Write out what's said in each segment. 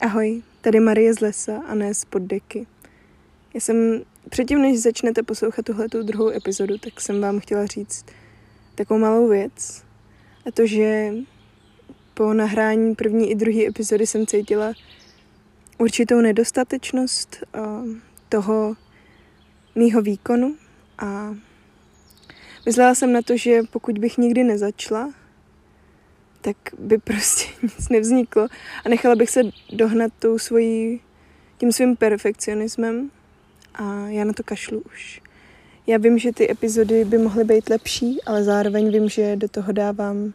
Ahoj, tady Marie z lesa a ne z poddeky. Já jsem předtím, než začnete poslouchat tuhle druhou epizodu, tak jsem vám chtěla říct takovou malou věc. A to, že po nahrání první i druhé epizody jsem cítila určitou nedostatečnost toho mýho výkonu a myslela jsem na to, že pokud bych nikdy nezačla, tak by prostě nic nevzniklo. A nechala bych se dohnat tou svojí, tím svým perfekcionismem. A já na to kašlu už. Já vím, že ty epizody by mohly být lepší, ale zároveň vím, že do toho dávám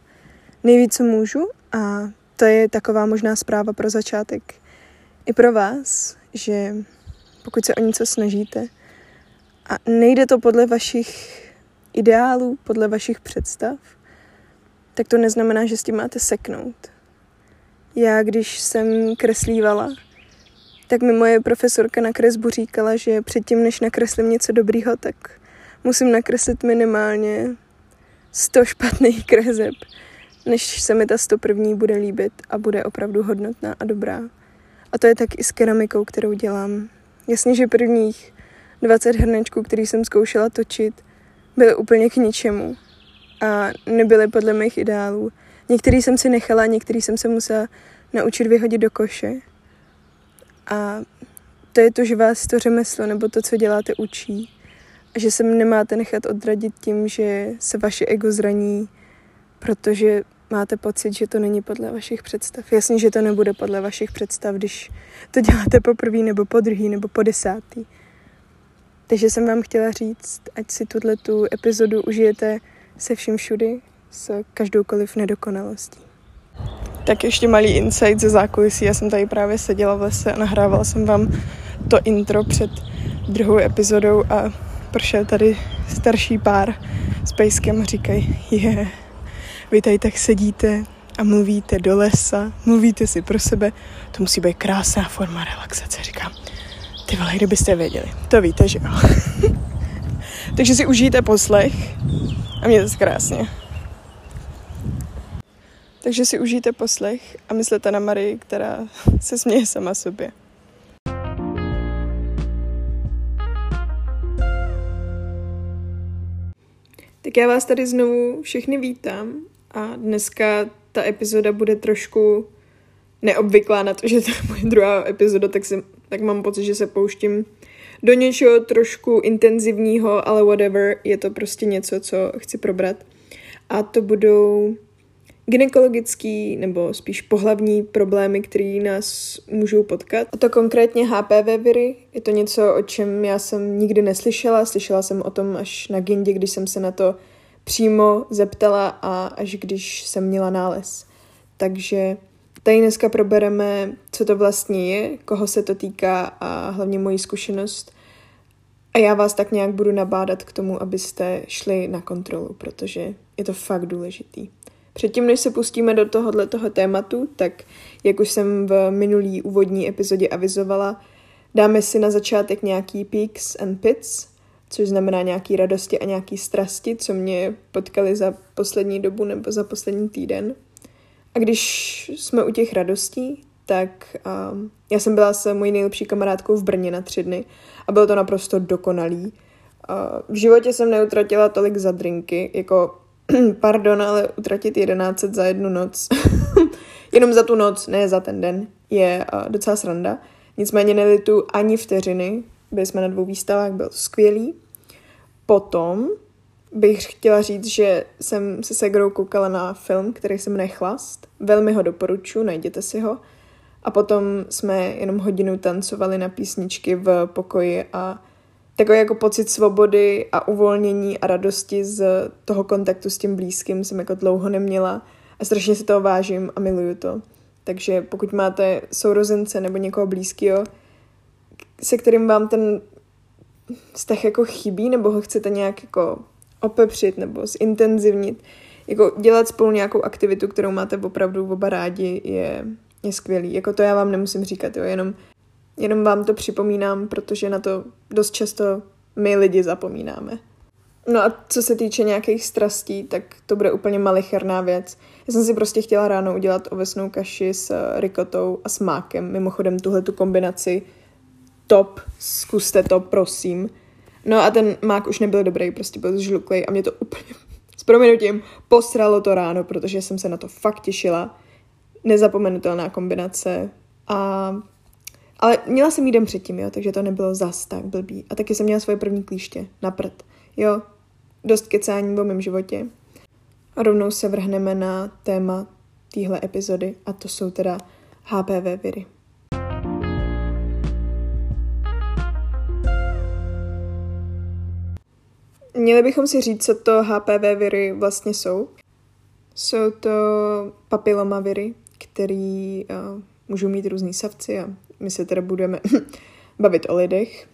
nejvíc, co můžu. A to je taková možná zpráva pro začátek i pro vás, že pokud se o něco snažíte a nejde to podle vašich ideálů, podle vašich představ, tak to neznamená, že s tím máte seknout. Já, když jsem kreslívala, tak mi moje profesorka na kresbu říkala, že předtím, než nakreslím něco dobrýho, tak musím nakreslit minimálně 100 špatných kreseb, než se mi ta 101. bude líbit a bude opravdu hodnotná a dobrá. A to je tak i s keramikou, kterou dělám. Jasně, že prvních 20 hrnečků, který jsem zkoušela točit, byly úplně k ničemu a nebyly podle mých ideálů. Některý jsem si nechala, některý jsem se musela naučit vyhodit do koše. A to je to, že vás to řemeslo nebo to, co děláte, učí. A že se nemáte nechat odradit tím, že se vaše ego zraní, protože máte pocit, že to není podle vašich představ. Jasně, že to nebude podle vašich představ, když to děláte po první, nebo po druhý, nebo po desátý. Takže jsem vám chtěla říct, ať si tuhle tu epizodu užijete se vším všudy, s každoukoliv nedokonalostí. Tak ještě malý insight ze zákulisí. Já jsem tady právě seděla v lese a nahrávala jsem vám to intro před druhou epizodou a prošel tady starší pár s pejskem a říkají, je, yeah, vy tady tak sedíte a mluvíte do lesa, mluvíte si pro sebe, to musí být krásná forma relaxace. Říkám, ty vole, kdybyste věděli, to víte, že jo. Takže si užijte poslech a mějte se krásně. Takže si užijte poslech a myslete na Marii, která se směje sama sobě. Tak já vás tady znovu všechny vítám a dneska ta epizoda bude trošku neobvyklá na to, že to je moje druhá epizoda, tak, si, tak mám pocit, že se pouštím do něčeho trošku intenzivního, ale whatever, je to prostě něco, co chci probrat. A to budou gynekologický nebo spíš pohlavní problémy, které nás můžou potkat. A to konkrétně HPV viry. Je to něco, o čem já jsem nikdy neslyšela. Slyšela jsem o tom až na gindě, když jsem se na to přímo zeptala a až když jsem měla nález. Takže tady dneska probereme, co to vlastně je, koho se to týká a hlavně moji zkušenost. A já vás tak nějak budu nabádat k tomu, abyste šli na kontrolu, protože je to fakt důležitý. Předtím, než se pustíme do tohohle toho tématu, tak jak už jsem v minulý úvodní epizodě avizovala, dáme si na začátek nějaký peaks and pits, což znamená nějaký radosti a nějaký strasti, co mě potkali za poslední dobu nebo za poslední týden. A když jsme u těch radostí, tak um, já jsem byla s mojí nejlepší kamarádkou v Brně na tři dny a bylo to naprosto dokonalý. Uh, v životě jsem neutratila tolik za drinky, jako pardon, ale utratit 11 za jednu noc, jenom za tu noc, ne za ten den, je uh, docela sranda. Nicméně nelitu ani vteřiny, byli jsme na dvou výstavách, bylo to skvělý. Potom bych chtěla říct, že jsem se Segrou koukala na film, který se jmenuje Chlast. Velmi ho doporučuji, najděte si ho. A potom jsme jenom hodinu tancovali na písničky v pokoji a takový jako pocit svobody a uvolnění a radosti z toho kontaktu s tím blízkým jsem jako dlouho neměla a strašně si toho vážím a miluju to. Takže pokud máte sourozence nebo někoho blízkého, se kterým vám ten vztah jako chybí, nebo ho chcete nějak jako opepřit nebo zintenzivnit, jako dělat spolu nějakou aktivitu, kterou máte opravdu oba rádi, je, je skvělý. Jako to já vám nemusím říkat, jo, jenom, jenom vám to připomínám, protože na to dost často my lidi zapomínáme. No a co se týče nějakých strastí, tak to bude úplně malicherná věc. Já jsem si prostě chtěla ráno udělat ovesnou kaši s rikotou a s mákem. Mimochodem tuhle tu kombinaci top, zkuste to, prosím. No a ten mák už nebyl dobrý, prostě byl žluklej a mě to úplně s proměnutím posralo to ráno, protože jsem se na to fakt těšila. Nezapomenutelná kombinace a ale měla jsem jí den předtím, jo, takže to nebylo zas tak blbý. A taky jsem měla svoje první klíště na prd. Jo, dost kecání o mém životě. A rovnou se vrhneme na téma téhle epizody a to jsou teda HPV viry. Měli bychom si říct, co to HPV viry vlastně jsou. Jsou to papilomaviry, který uh, můžou mít různý savci a my se teda budeme bavit o lidech.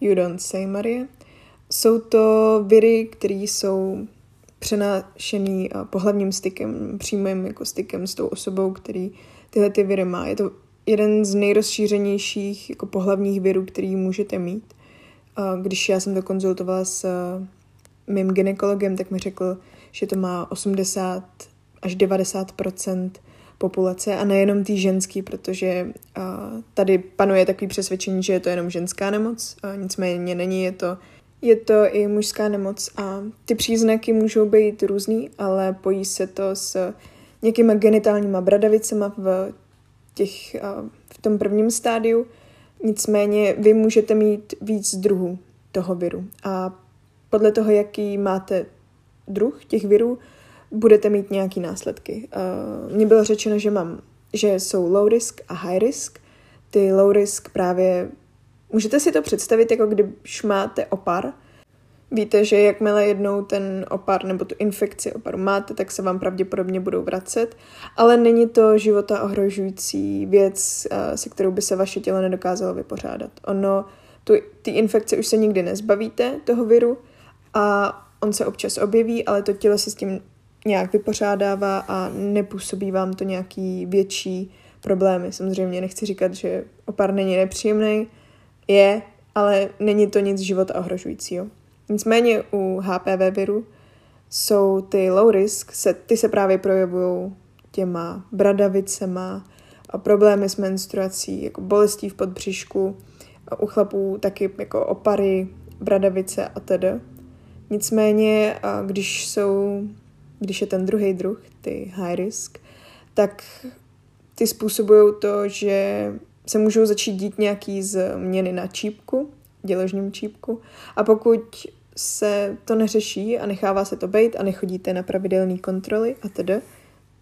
You don't say, Marie. Jsou to viry, které jsou přenášený pohlavním stykem, přímým jako stykem s tou osobou, který tyhle ty viry má. Je to jeden z nejrozšířenějších jako pohlavních virů, který můžete mít. Když já jsem to konzultovala s mým ginekologem, tak mi řekl, že to má 80 až 90% populace a nejenom tý ženský, protože tady panuje takový přesvědčení, že je to jenom ženská nemoc, uh, nicméně není, je to, je to i mužská nemoc a ty příznaky můžou být různý, ale pojí se to s nějakýma genitálníma bradavicema v, těch, v tom prvním stádiu, nicméně vy můžete mít víc druhů toho viru. A podle toho, jaký máte druh těch virů, budete mít nějaký následky. Uh, mně bylo řečeno, že mám, že jsou low risk a high risk. Ty low risk právě, můžete si to představit, jako když máte opar, Víte, že jakmile jednou ten opar nebo tu infekci oparu máte, tak se vám pravděpodobně budou vracet, ale není to života ohrožující věc, se kterou by se vaše tělo nedokázalo vypořádat. Ono, tu, ty infekce už se nikdy nezbavíte, toho viru, a on se občas objeví, ale to tělo se s tím nějak vypořádává a nepůsobí vám to nějaký větší problémy. Samozřejmě nechci říkat, že opar není nepříjemný, je, ale není to nic života ohrožujícího. Nicméně u HPV viru jsou ty low risk, se, ty se právě projevují těma bradavicema a problémy s menstruací, jako bolestí v podbřišku, u chlapů taky jako opary, bradavice a tedy. Nicméně, když jsou když je ten druhý druh, ty high risk, tak ty způsobují to, že se můžou začít dít nějaký změny na čípku, děložním čípku. A pokud se to neřeší a nechává se to být a nechodíte na pravidelné kontroly a tedy,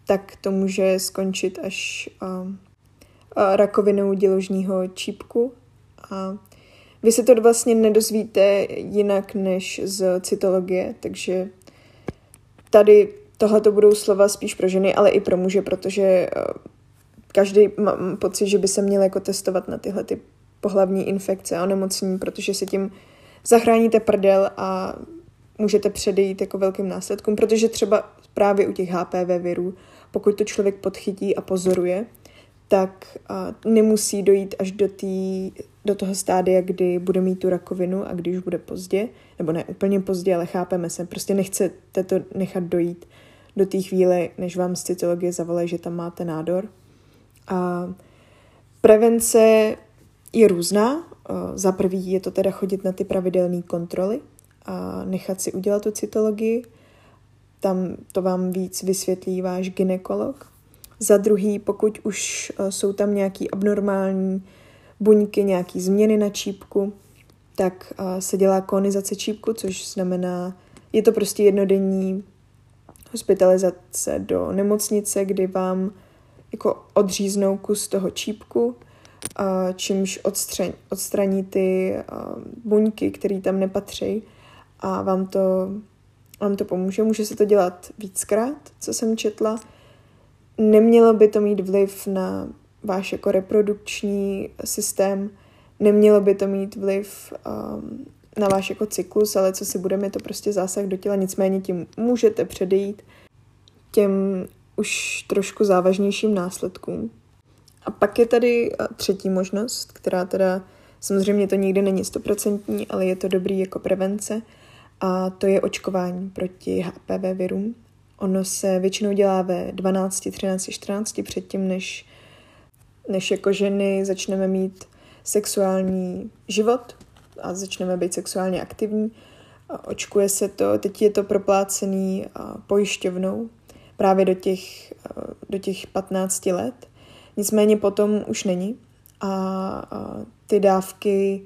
tak to může skončit až uh, uh, rakovinou děložního čípku. A vy se to vlastně nedozvíte jinak než z cytologie, takže tady tohle to budou slova spíš pro ženy, ale i pro muže, protože eh, každý má pocit, že by se měl jako testovat na tyhle ty pohlavní infekce a onemocnění, protože si tím zachráníte prdel a můžete předejít jako velkým následkům, protože třeba právě u těch HPV virů, pokud to člověk podchytí a pozoruje, tak uh, nemusí dojít až do, tý, do toho stádia, kdy bude mít tu rakovinu a když bude pozdě, nebo ne úplně pozdě, ale chápeme se, prostě nechcete to nechat dojít do té chvíle, než vám z cytologie zavolají, že tam máte nádor. A prevence je různá. Za prvý je to teda chodit na ty pravidelné kontroly a nechat si udělat tu cytologii. Tam to vám víc vysvětlí váš ginekolog, za druhý, pokud už eh, jsou tam nějaký abnormální buňky, nějaký změny na čípku, tak eh, se dělá konizace čípku, což znamená, je to prostě jednodenní hospitalizace do nemocnice, kdy vám jako odříznou kus toho čípku, eh, čímž odstraní ty buňky, které tam nepatří a vám to, vám to pomůže. Může se to dělat víckrát, co jsem četla, Nemělo by to mít vliv na váš jako reprodukční systém, nemělo by to mít vliv um, na váš jako cyklus, ale co si budeme, to prostě zásah do těla, nicméně tím můžete předejít těm už trošku závažnějším následkům. A pak je tady uh, třetí možnost, která teda samozřejmě to nikdy není stoprocentní, ale je to dobrý jako prevence a to je očkování proti HPV virům. Ono se většinou dělá ve 12, 13, 14 předtím, než, než jako ženy začneme mít sexuální život a začneme být sexuálně aktivní. Očkuje se to, teď je to proplácený pojišťovnou právě do těch, do těch 15 let. Nicméně potom už není. A ty dávky,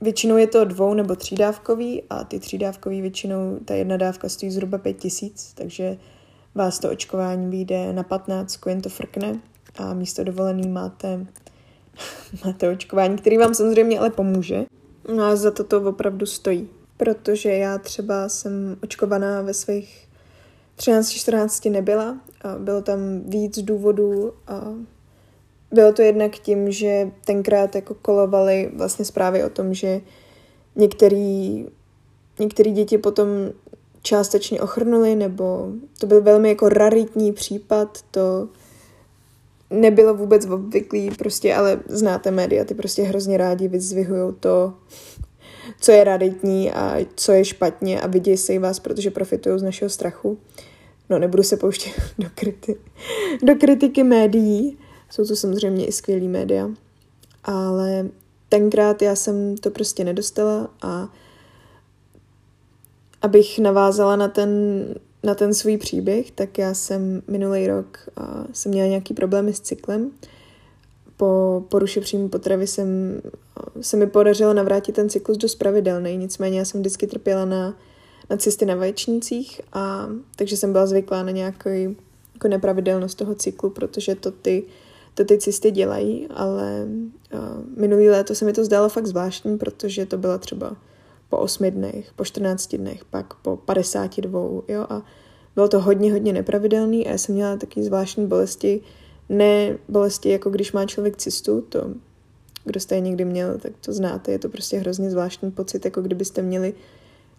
většinou je to dvou nebo třídávkový a ty třídávkový většinou, ta jedna dávka stojí zhruba pět tisíc, takže vás to očkování vyjde na 15, jen to frkne a místo dovolený máte, máte očkování, který vám samozřejmě ale pomůže. No a za to to opravdu stojí. Protože já třeba jsem očkovaná ve svých 13-14 nebyla. A bylo tam víc důvodů. A bylo to jednak tím, že tenkrát jako kolovaly vlastně zprávy o tom, že některý, některý děti potom částečně ochrnuli, nebo to byl velmi jako raritní případ, to nebylo vůbec obvyklý, prostě, ale znáte média, ty prostě hrozně rádi vyzvihují to, co je raritní a co je špatně a vidějí se i vás, protože profitují z našeho strachu. No, nebudu se pouštět do, kriti- do kritiky médií, jsou to samozřejmě i skvělý média, ale tenkrát já jsem to prostě nedostala a abych navázala na ten, na ten svůj příběh, tak já jsem minulý rok a jsem měla nějaký problémy s cyklem. Po poruše příjmu potravy jsem, se mi podařilo navrátit ten cyklus do pravidelný, nicméně já jsem vždycky trpěla na, na cysty na vaječnících, a takže jsem byla zvyklá na nějaký jako nepravidelnost toho cyklu, protože to ty to ty cysty dělají, ale uh, minulý léto se mi to zdálo fakt zvláštní, protože to bylo třeba po 8 dnech, po 14 dnech, pak po 52, jo, a bylo to hodně, hodně nepravidelný a já jsem měla taky zvláštní bolesti, ne bolesti, jako když má člověk cystu, to, kdo jste je někdy měl, tak to znáte, je to prostě hrozně zvláštní pocit, jako kdybyste měli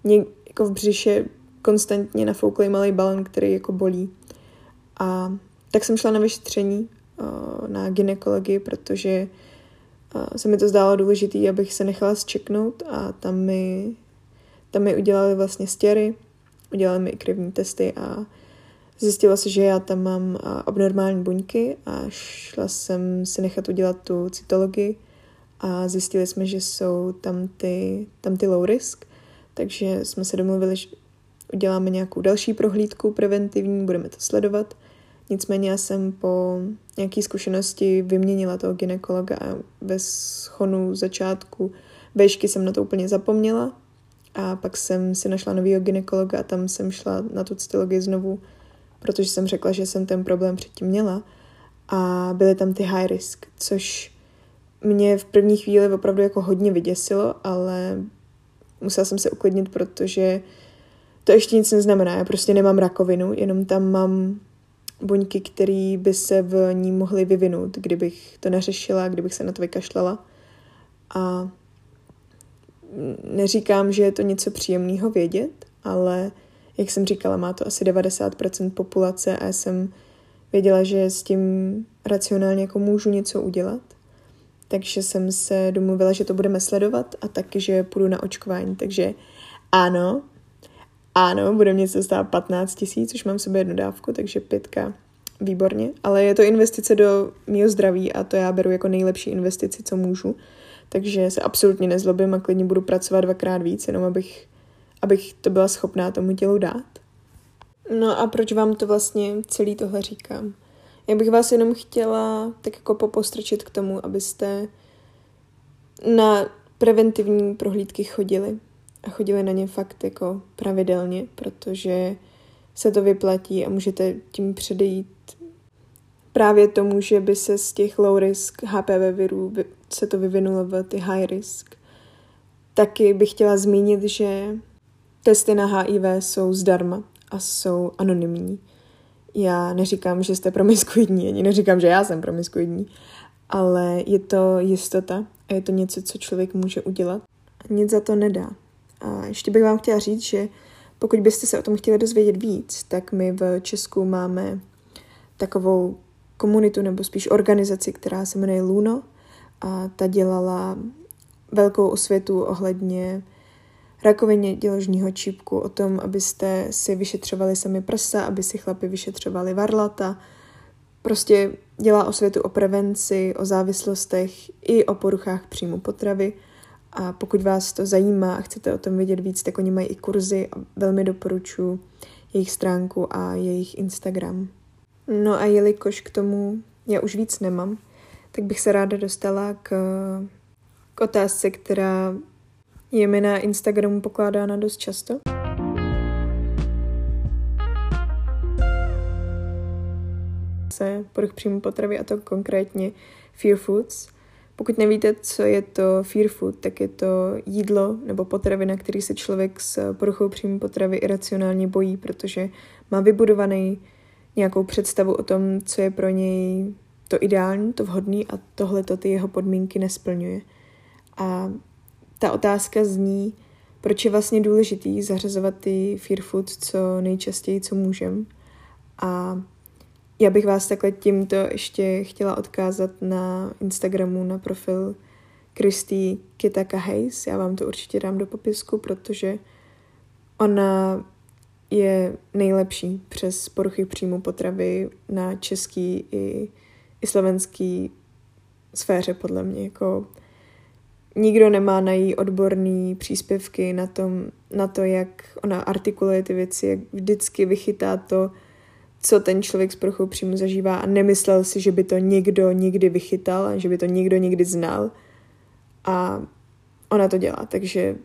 něk, jako v břiše konstantně nafouklý malý balon, který jako bolí. A tak jsem šla na vyšetření na ginekologii, protože se mi to zdálo důležité, abych se nechala zčeknout a tam mi, tam mi udělali vlastně stěry, udělali mi i krevní testy a zjistilo se, že já tam mám abnormální buňky a šla jsem si nechat udělat tu cytologii a zjistili jsme, že jsou tam ty, tam ty low risk, takže jsme se domluvili, že uděláme nějakou další prohlídku preventivní, budeme to sledovat Nicméně já jsem po nějaké zkušenosti vyměnila toho ginekologa a ve schonu začátku vešky jsem na to úplně zapomněla a pak jsem si našla novýho ginekologa a tam jsem šla na tu cytologii znovu, protože jsem řekla, že jsem ten problém předtím měla a byly tam ty high risk, což mě v první chvíli opravdu jako hodně vyděsilo, ale musela jsem se uklidnit, protože to ještě nic neznamená. Já prostě nemám rakovinu, jenom tam mám buňky, které by se v ní mohly vyvinout, kdybych to neřešila, kdybych se na to vykašlala. A neříkám, že je to něco příjemného vědět, ale jak jsem říkala, má to asi 90% populace a já jsem věděla, že s tím racionálně jako můžu něco udělat. Takže jsem se domluvila, že to budeme sledovat a taky, že půjdu na očkování. Takže ano, ano, bude mě se stát 15 tisíc, už mám sobě jednu dávku, takže pětka výborně, ale je to investice do mého zdraví a to já beru jako nejlepší investici, co můžu. Takže se absolutně nezlobím a klidně budu pracovat dvakrát víc, jenom abych, abych to byla schopná tomu tělu dát. No a proč vám to vlastně celý tohle říkám? Já bych vás jenom chtěla tak jako popostrčit k tomu, abyste na preventivní prohlídky chodili a chodili na ně fakt jako pravidelně, protože se to vyplatí a můžete tím předejít právě tomu, že by se z těch low risk HPV virů se to vyvinulo v ty high risk. Taky bych chtěla zmínit, že testy na HIV jsou zdarma a jsou anonymní. Já neříkám, že jste promiskuidní, ani neříkám, že já jsem promiskuidní, ale je to jistota a je to něco, co člověk může udělat. Nic za to nedá. A ještě bych vám chtěla říct, že pokud byste se o tom chtěli dozvědět víc, tak my v Česku máme takovou komunitu nebo spíš organizaci, která se jmenuje Luno a ta dělala velkou osvětu ohledně rakovině děložního čípku, o tom, abyste si vyšetřovali sami prsa, aby si chlapi vyšetřovali varlata. Prostě dělá osvětu o prevenci, o závislostech i o poruchách příjmu potravy. A pokud vás to zajímá a chcete o tom vědět víc, tak oni mají i kurzy a velmi doporučuji jejich stránku a jejich Instagram. No a jelikož k tomu já už víc nemám, tak bych se ráda dostala k, k otázce, která je mi na Instagramu pokládána dost často. Se poruch příjmu potravy a to konkrétně Fear Foods. Pokud nevíte, co je to fear food, tak je to jídlo nebo potravina, který se člověk s poruchou příjmu potravy iracionálně bojí, protože má vybudovaný nějakou představu o tom, co je pro něj to ideální, to vhodný a tohle to ty jeho podmínky nesplňuje. A ta otázka zní, proč je vlastně důležitý zařazovat ty fear food co nejčastěji, co můžem. A já bych vás takhle tímto ještě chtěla odkázat na Instagramu, na profil Kristy Kitaka Hayes. Já vám to určitě dám do popisku, protože ona je nejlepší přes poruchy příjmu potravy na český i, i slovenský sféře, podle mě. Jako nikdo nemá na její odborné příspěvky na, tom, na to, jak ona artikuluje ty věci, jak vždycky vychytá to, co ten člověk s poruchou příjmu zažívá a nemyslel si, že by to někdo nikdy vychytal a že by to někdo nikdy znal. A ona to dělá, takže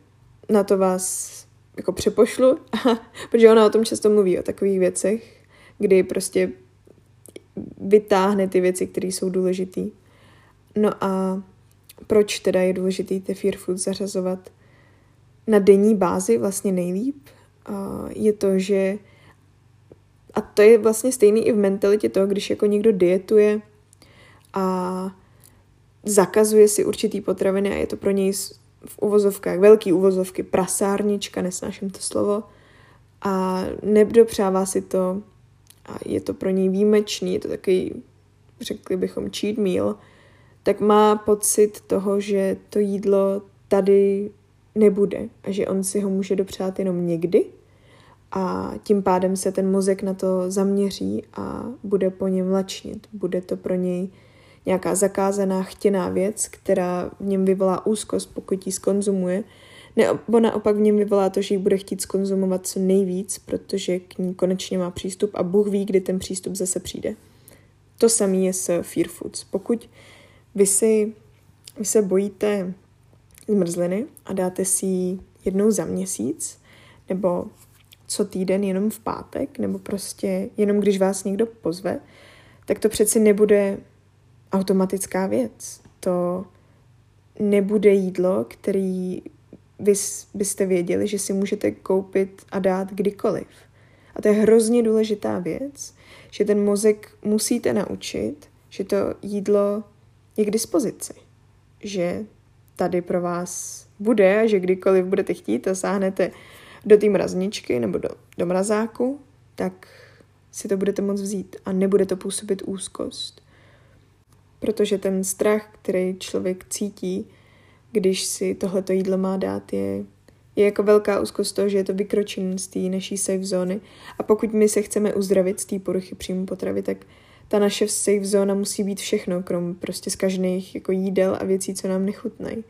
na to vás jako přepošlu, protože ona o tom často mluví, o takových věcech, kdy prostě vytáhne ty věci, které jsou důležité. No a proč teda je důležitý ty fear food zařazovat na denní bázi vlastně nejlíp, je to, že a to je vlastně stejný i v mentalitě toho, když jako někdo dietuje a zakazuje si určitý potraviny a je to pro něj v uvozovkách, velký uvozovky, prasárnička, nesnáším to slovo, a nedopřává si to a je to pro něj výjimečný, je to takový, řekli bychom, cheat meal, tak má pocit toho, že to jídlo tady nebude a že on si ho může dopřát jenom někdy a tím pádem se ten mozek na to zaměří a bude po něm lačnit. Bude to pro něj nějaká zakázaná, chtěná věc, která v něm vyvolá úzkost, pokud ji skonzumuje, nebo naopak v něm vyvolá to, že ji bude chtít skonzumovat co nejvíc, protože k ní konečně má přístup a Bůh ví, kdy ten přístup zase přijde. To samé je s Fear Foods. Pokud vy, si, vy se bojíte zmrzliny a dáte si ji jednou za měsíc, nebo co týden jenom v pátek, nebo prostě jenom když vás někdo pozve, tak to přeci nebude automatická věc. To nebude jídlo, který vy byste věděli, že si můžete koupit a dát kdykoliv. A to je hrozně důležitá věc, že ten mozek musíte naučit, že to jídlo je k dispozici. Že tady pro vás bude a že kdykoliv budete chtít a sáhnete do té mrazničky nebo do, do mrazáku, tak si to budete moct vzít a nebude to působit úzkost. Protože ten strach, který člověk cítí, když si tohleto jídlo má dát, je, je jako velká úzkost toho, že je to vykročení z té naší safe zóny. A pokud my se chceme uzdravit z té poruchy příjmu potravy, tak ta naše safe zóna musí být všechno, krom prostě z každých jako jídel a věcí, co nám nechutnají.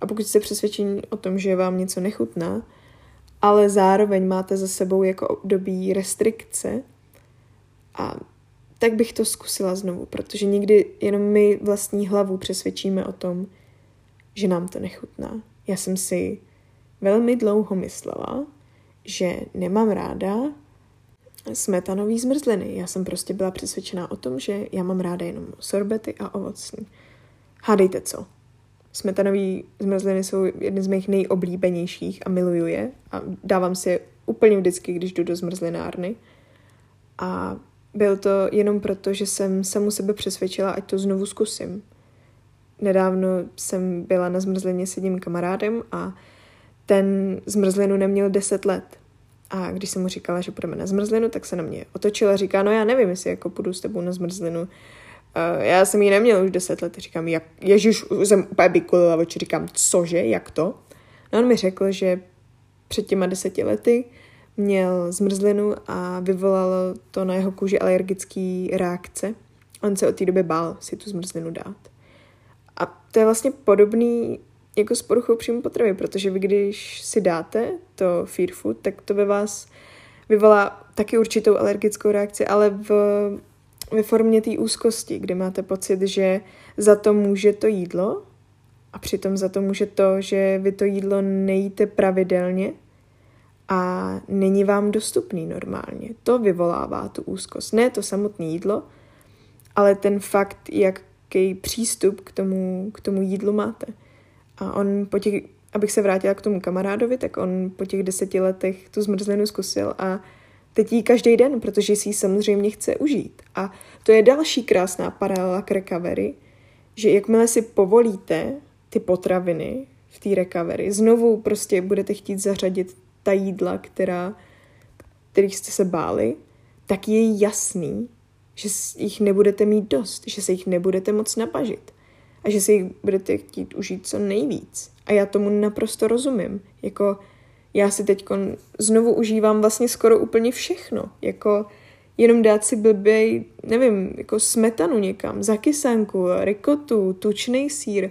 A pokud jste přesvědčení o tom, že vám něco nechutná, ale zároveň máte za sebou jako období restrikce a tak bych to zkusila znovu, protože někdy jenom my vlastní hlavu přesvědčíme o tom, že nám to nechutná. Já jsem si velmi dlouho myslela, že nemám ráda smetanový zmrzliny. Já jsem prostě byla přesvědčená o tom, že já mám ráda jenom sorbety a ovocní. Hádejte co? Smetanový zmrzliny jsou jedny z mých nejoblíbenějších a miluju je a dávám si je úplně vždycky, když jdu do zmrzlinárny. A byl to jenom proto, že jsem samu sebe přesvědčila, ať to znovu zkusím. Nedávno jsem byla na zmrzlině s jedním kamarádem a ten zmrzlinu neměl 10 let. A když jsem mu říkala, že půjdeme na zmrzlinu, tak se na mě otočila a říká, no já nevím, jestli jako půjdu s tebou na zmrzlinu. Uh, já jsem ji neměla už 10 let. Říkám, jak, ježiš, jsem úplně vykulila oči, říkám, cože, jak to? No on mi řekl, že před těma deseti lety měl zmrzlinu a vyvolalo to na jeho kůži alergické reakce. On se od té doby bál si tu zmrzlinu dát. A to je vlastně podobný jako s poruchou příjmu potravy, protože vy když si dáte to fear food, tak to ve vás vyvolá taky určitou alergickou reakci, ale v, ve formě té úzkosti, kdy máte pocit, že za to může to jídlo a přitom za to může to, že vy to jídlo nejíte pravidelně a není vám dostupný normálně. To vyvolává tu úzkost. Ne to samotné jídlo, ale ten fakt, jaký přístup k tomu, k tomu jídlu máte. A on po těch, abych se vrátila k tomu kamarádovi, tak on po těch deseti letech tu zmrzlinu zkusil a teď jí každý den, protože si ji samozřejmě chce užít. A to je další krásná paralela k recovery, že jakmile si povolíte ty potraviny v té recovery, znovu prostě budete chtít zařadit ta jídla, která, kterých jste se báli, tak je jasný, že jich nebudete mít dost, že se jich nebudete moc napažit a že si jich budete chtít užít co nejvíc. A já tomu naprosto rozumím. Jako já si teď znovu užívám vlastně skoro úplně všechno. Jako jenom dát si blbej, nevím, jako smetanu někam, zakysanku, rikotu, tučný sír,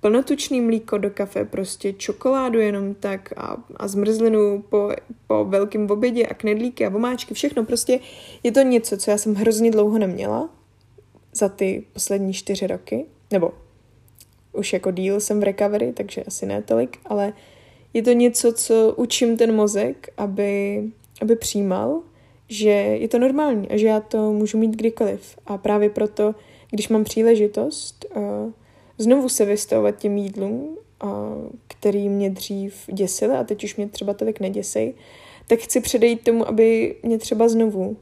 plnotučný mlíko do kafe, prostě čokoládu jenom tak a, a zmrzlinu po, po velkém obědě a knedlíky a vomáčky, všechno prostě je to něco, co já jsem hrozně dlouho neměla za ty poslední čtyři roky, nebo už jako díl jsem v recovery, takže asi ne tolik, ale je to něco, co učím ten mozek, aby, aby přijímal, že je to normální a že já to můžu mít kdykoliv. A právě proto, když mám příležitost uh, znovu se vystavovat těm jídlům, uh, který mě dřív děsily a teď už mě třeba tolik neděsej, tak chci předejít tomu, aby mě třeba znovu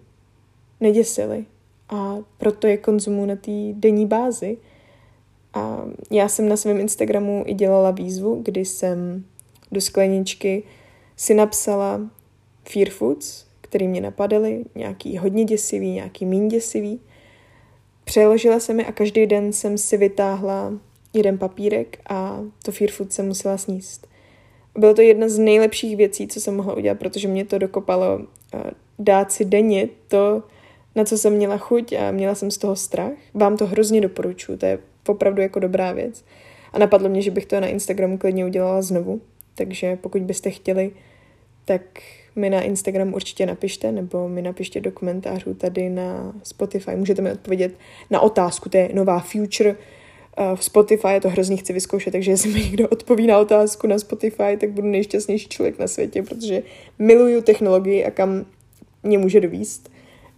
neděsily. A proto je konzumu na té denní bázi. A já jsem na svém Instagramu i dělala výzvu, kdy jsem do skleničky si napsala fear foods, který mě napadaly, nějaký hodně děsivý, nějaký méně děsivý. Přeložila jsem je a každý den jsem si vytáhla jeden papírek a to fear food jsem musela sníst. Bylo to jedna z nejlepších věcí, co jsem mohla udělat, protože mě to dokopalo eh, dát si denně to, na co jsem měla chuť a měla jsem z toho strach. Vám to hrozně doporučuji, to je opravdu jako dobrá věc. A napadlo mě, že bych to na Instagramu klidně udělala znovu. Takže pokud byste chtěli, tak mi na Instagram určitě napište, nebo mi napište do komentářů tady na Spotify. Můžete mi odpovědět na otázku, to je nová future. Uh, v Spotify to hrozně chci vyzkoušet, takže jestli mi někdo odpoví na otázku na Spotify, tak budu nejšťastnější člověk na světě, protože miluju technologii a kam mě může dovíst.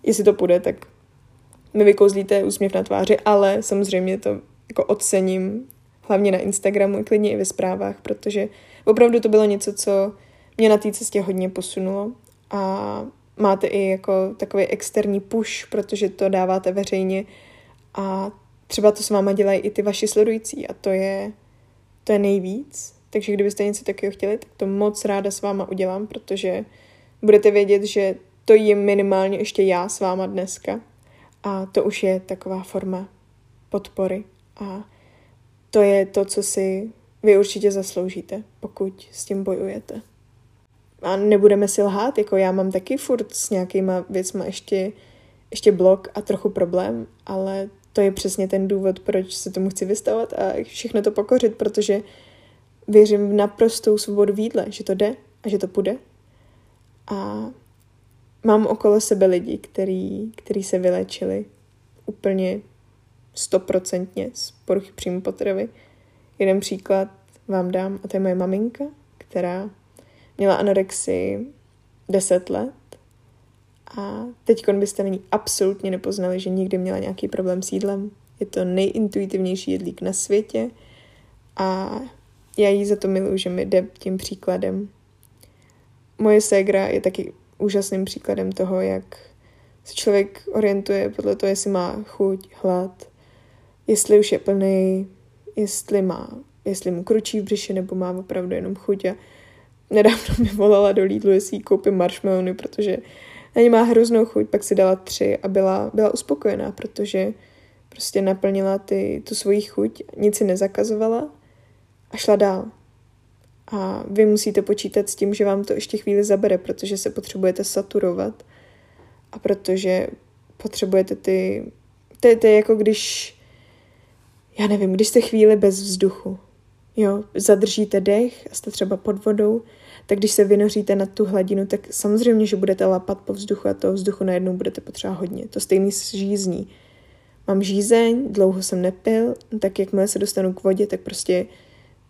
Jestli to půjde, tak mi vykouzlíte úsměv na tváři, ale samozřejmě to jako ocením, hlavně na Instagramu, klidně i ve zprávách, protože opravdu to bylo něco, co mě na té cestě hodně posunulo a máte i jako takový externí push, protože to dáváte veřejně a třeba to s váma dělají i ty vaši sledující a to je, to je nejvíc. Takže kdybyste něco takového chtěli, tak to moc ráda s váma udělám, protože budete vědět, že to je minimálně ještě já s váma dneska. A to už je taková forma podpory. A to je to, co si vy určitě zasloužíte, pokud s tím bojujete. A nebudeme si lhát, jako já mám taky furt s nějakýma věcma ještě, ještě blok a trochu problém, ale to je přesně ten důvod, proč se tomu chci vystavovat a všechno to pokořit, protože věřím v naprostou svobodu v jídle, že to jde a že to půjde. A mám okolo sebe lidi, který, který se vylečili úplně stoprocentně z poruchy příjmu potravy. Jeden příklad vám dám a to je moje maminka, která měla anorexii 10 let a teď byste na ní absolutně nepoznali, že nikdy měla nějaký problém s jídlem. Je to nejintuitivnější jedlík na světě a já jí za to miluji, že mi jde tím příkladem. Moje ségra je taky úžasným příkladem toho, jak se člověk orientuje podle toho, jestli má chuť, hlad, jestli už je plný, jestli má, jestli mu kručí v břiše, nebo má opravdu jenom chuť. A nedávno mi volala do Lidlu, jestli jí koupím marshmallowny, protože na ně má hroznou chuť, pak si dala tři a byla, byla uspokojená, protože prostě naplnila ty, tu svoji chuť, nic si nezakazovala a šla dál. A vy musíte počítat s tím, že vám to ještě chvíli zabere, protože se potřebujete saturovat a protože potřebujete ty... To je jako když, já nevím, když jste chvíli bez vzduchu, jo, zadržíte dech jste třeba pod vodou, tak když se vynoříte na tu hladinu, tak samozřejmě, že budete lapat po vzduchu a toho vzduchu najednou budete potřebovat hodně. To stejný s žízní. Mám žízeň, dlouho jsem nepil, tak jakmile se dostanu k vodě, tak prostě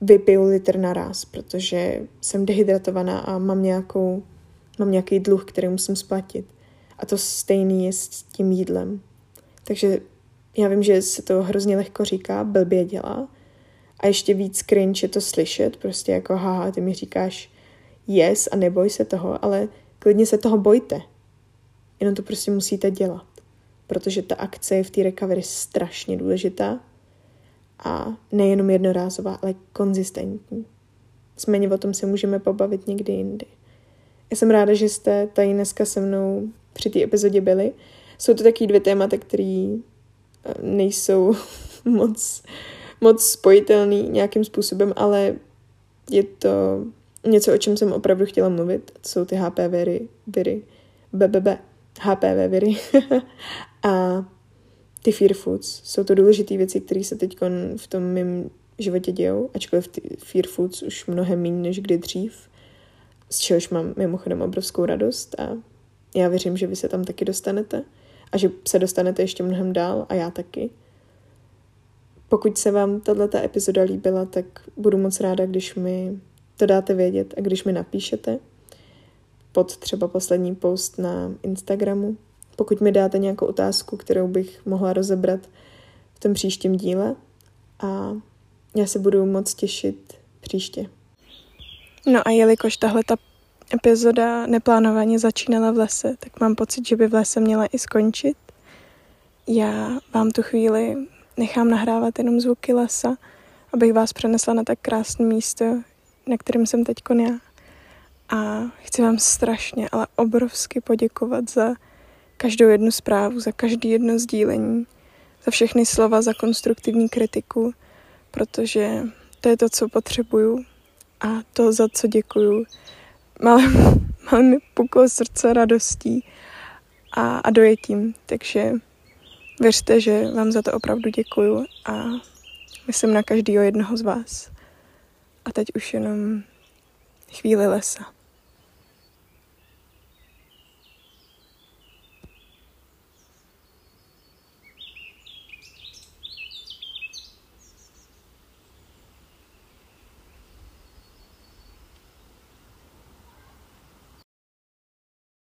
vypiju litr naraz, protože jsem dehydratovaná a mám, nějakou, mám nějaký dluh, který musím splatit. A to stejný je s tím jídlem. Takže já vím, že se to hrozně lehko říká, blbě dělá. A ještě víc cringe je to slyšet, prostě jako haha, ty mi říkáš yes a neboj se toho, ale klidně se toho bojte. Jenom to prostě musíte dělat. Protože ta akce je v té recovery strašně důležitá a nejenom jednorázová, ale konzistentní. Nicméně o tom se můžeme pobavit někdy jindy. Já jsem ráda, že jste tady dneska se mnou při té epizodě byli. Jsou to taky dvě témata, které eh, nejsou moc, moc spojitelný nějakým způsobem, ale je to něco, o čem jsem opravdu chtěla mluvit. To jsou ty HPV viry, viry, BBB, HPV viry a ty fear foods. Jsou to důležité věci, které se teď v tom mém životě dějou, ačkoliv ty fear foods už mnohem méně než kdy dřív, z čehož mám mimochodem obrovskou radost a já věřím, že vy se tam taky dostanete a že se dostanete ještě mnohem dál a já taky. Pokud se vám tato epizoda líbila, tak budu moc ráda, když mi to dáte vědět a když mi napíšete pod třeba poslední post na Instagramu. Pokud mi dáte nějakou otázku, kterou bych mohla rozebrat v tom příštím díle a já se budu moc těšit příště. No a jelikož tahle ta epizoda neplánovaně začínala v lese, tak mám pocit, že by v lese měla i skončit. Já vám tu chvíli nechám nahrávat jenom zvuky lesa, abych vás přenesla na tak krásné místo, na kterém jsem teď já. A chci vám strašně, ale obrovsky poděkovat za každou jednu zprávu, za každý jedno sdílení, za všechny slova, za konstruktivní kritiku, protože to je to, co potřebuju a to, za co děkuju, malé, mi puklo srdce radostí a, a dojetím. Takže věřte, že vám za to opravdu děkuju a myslím na každého jednoho z vás. A teď už jenom chvíli lesa.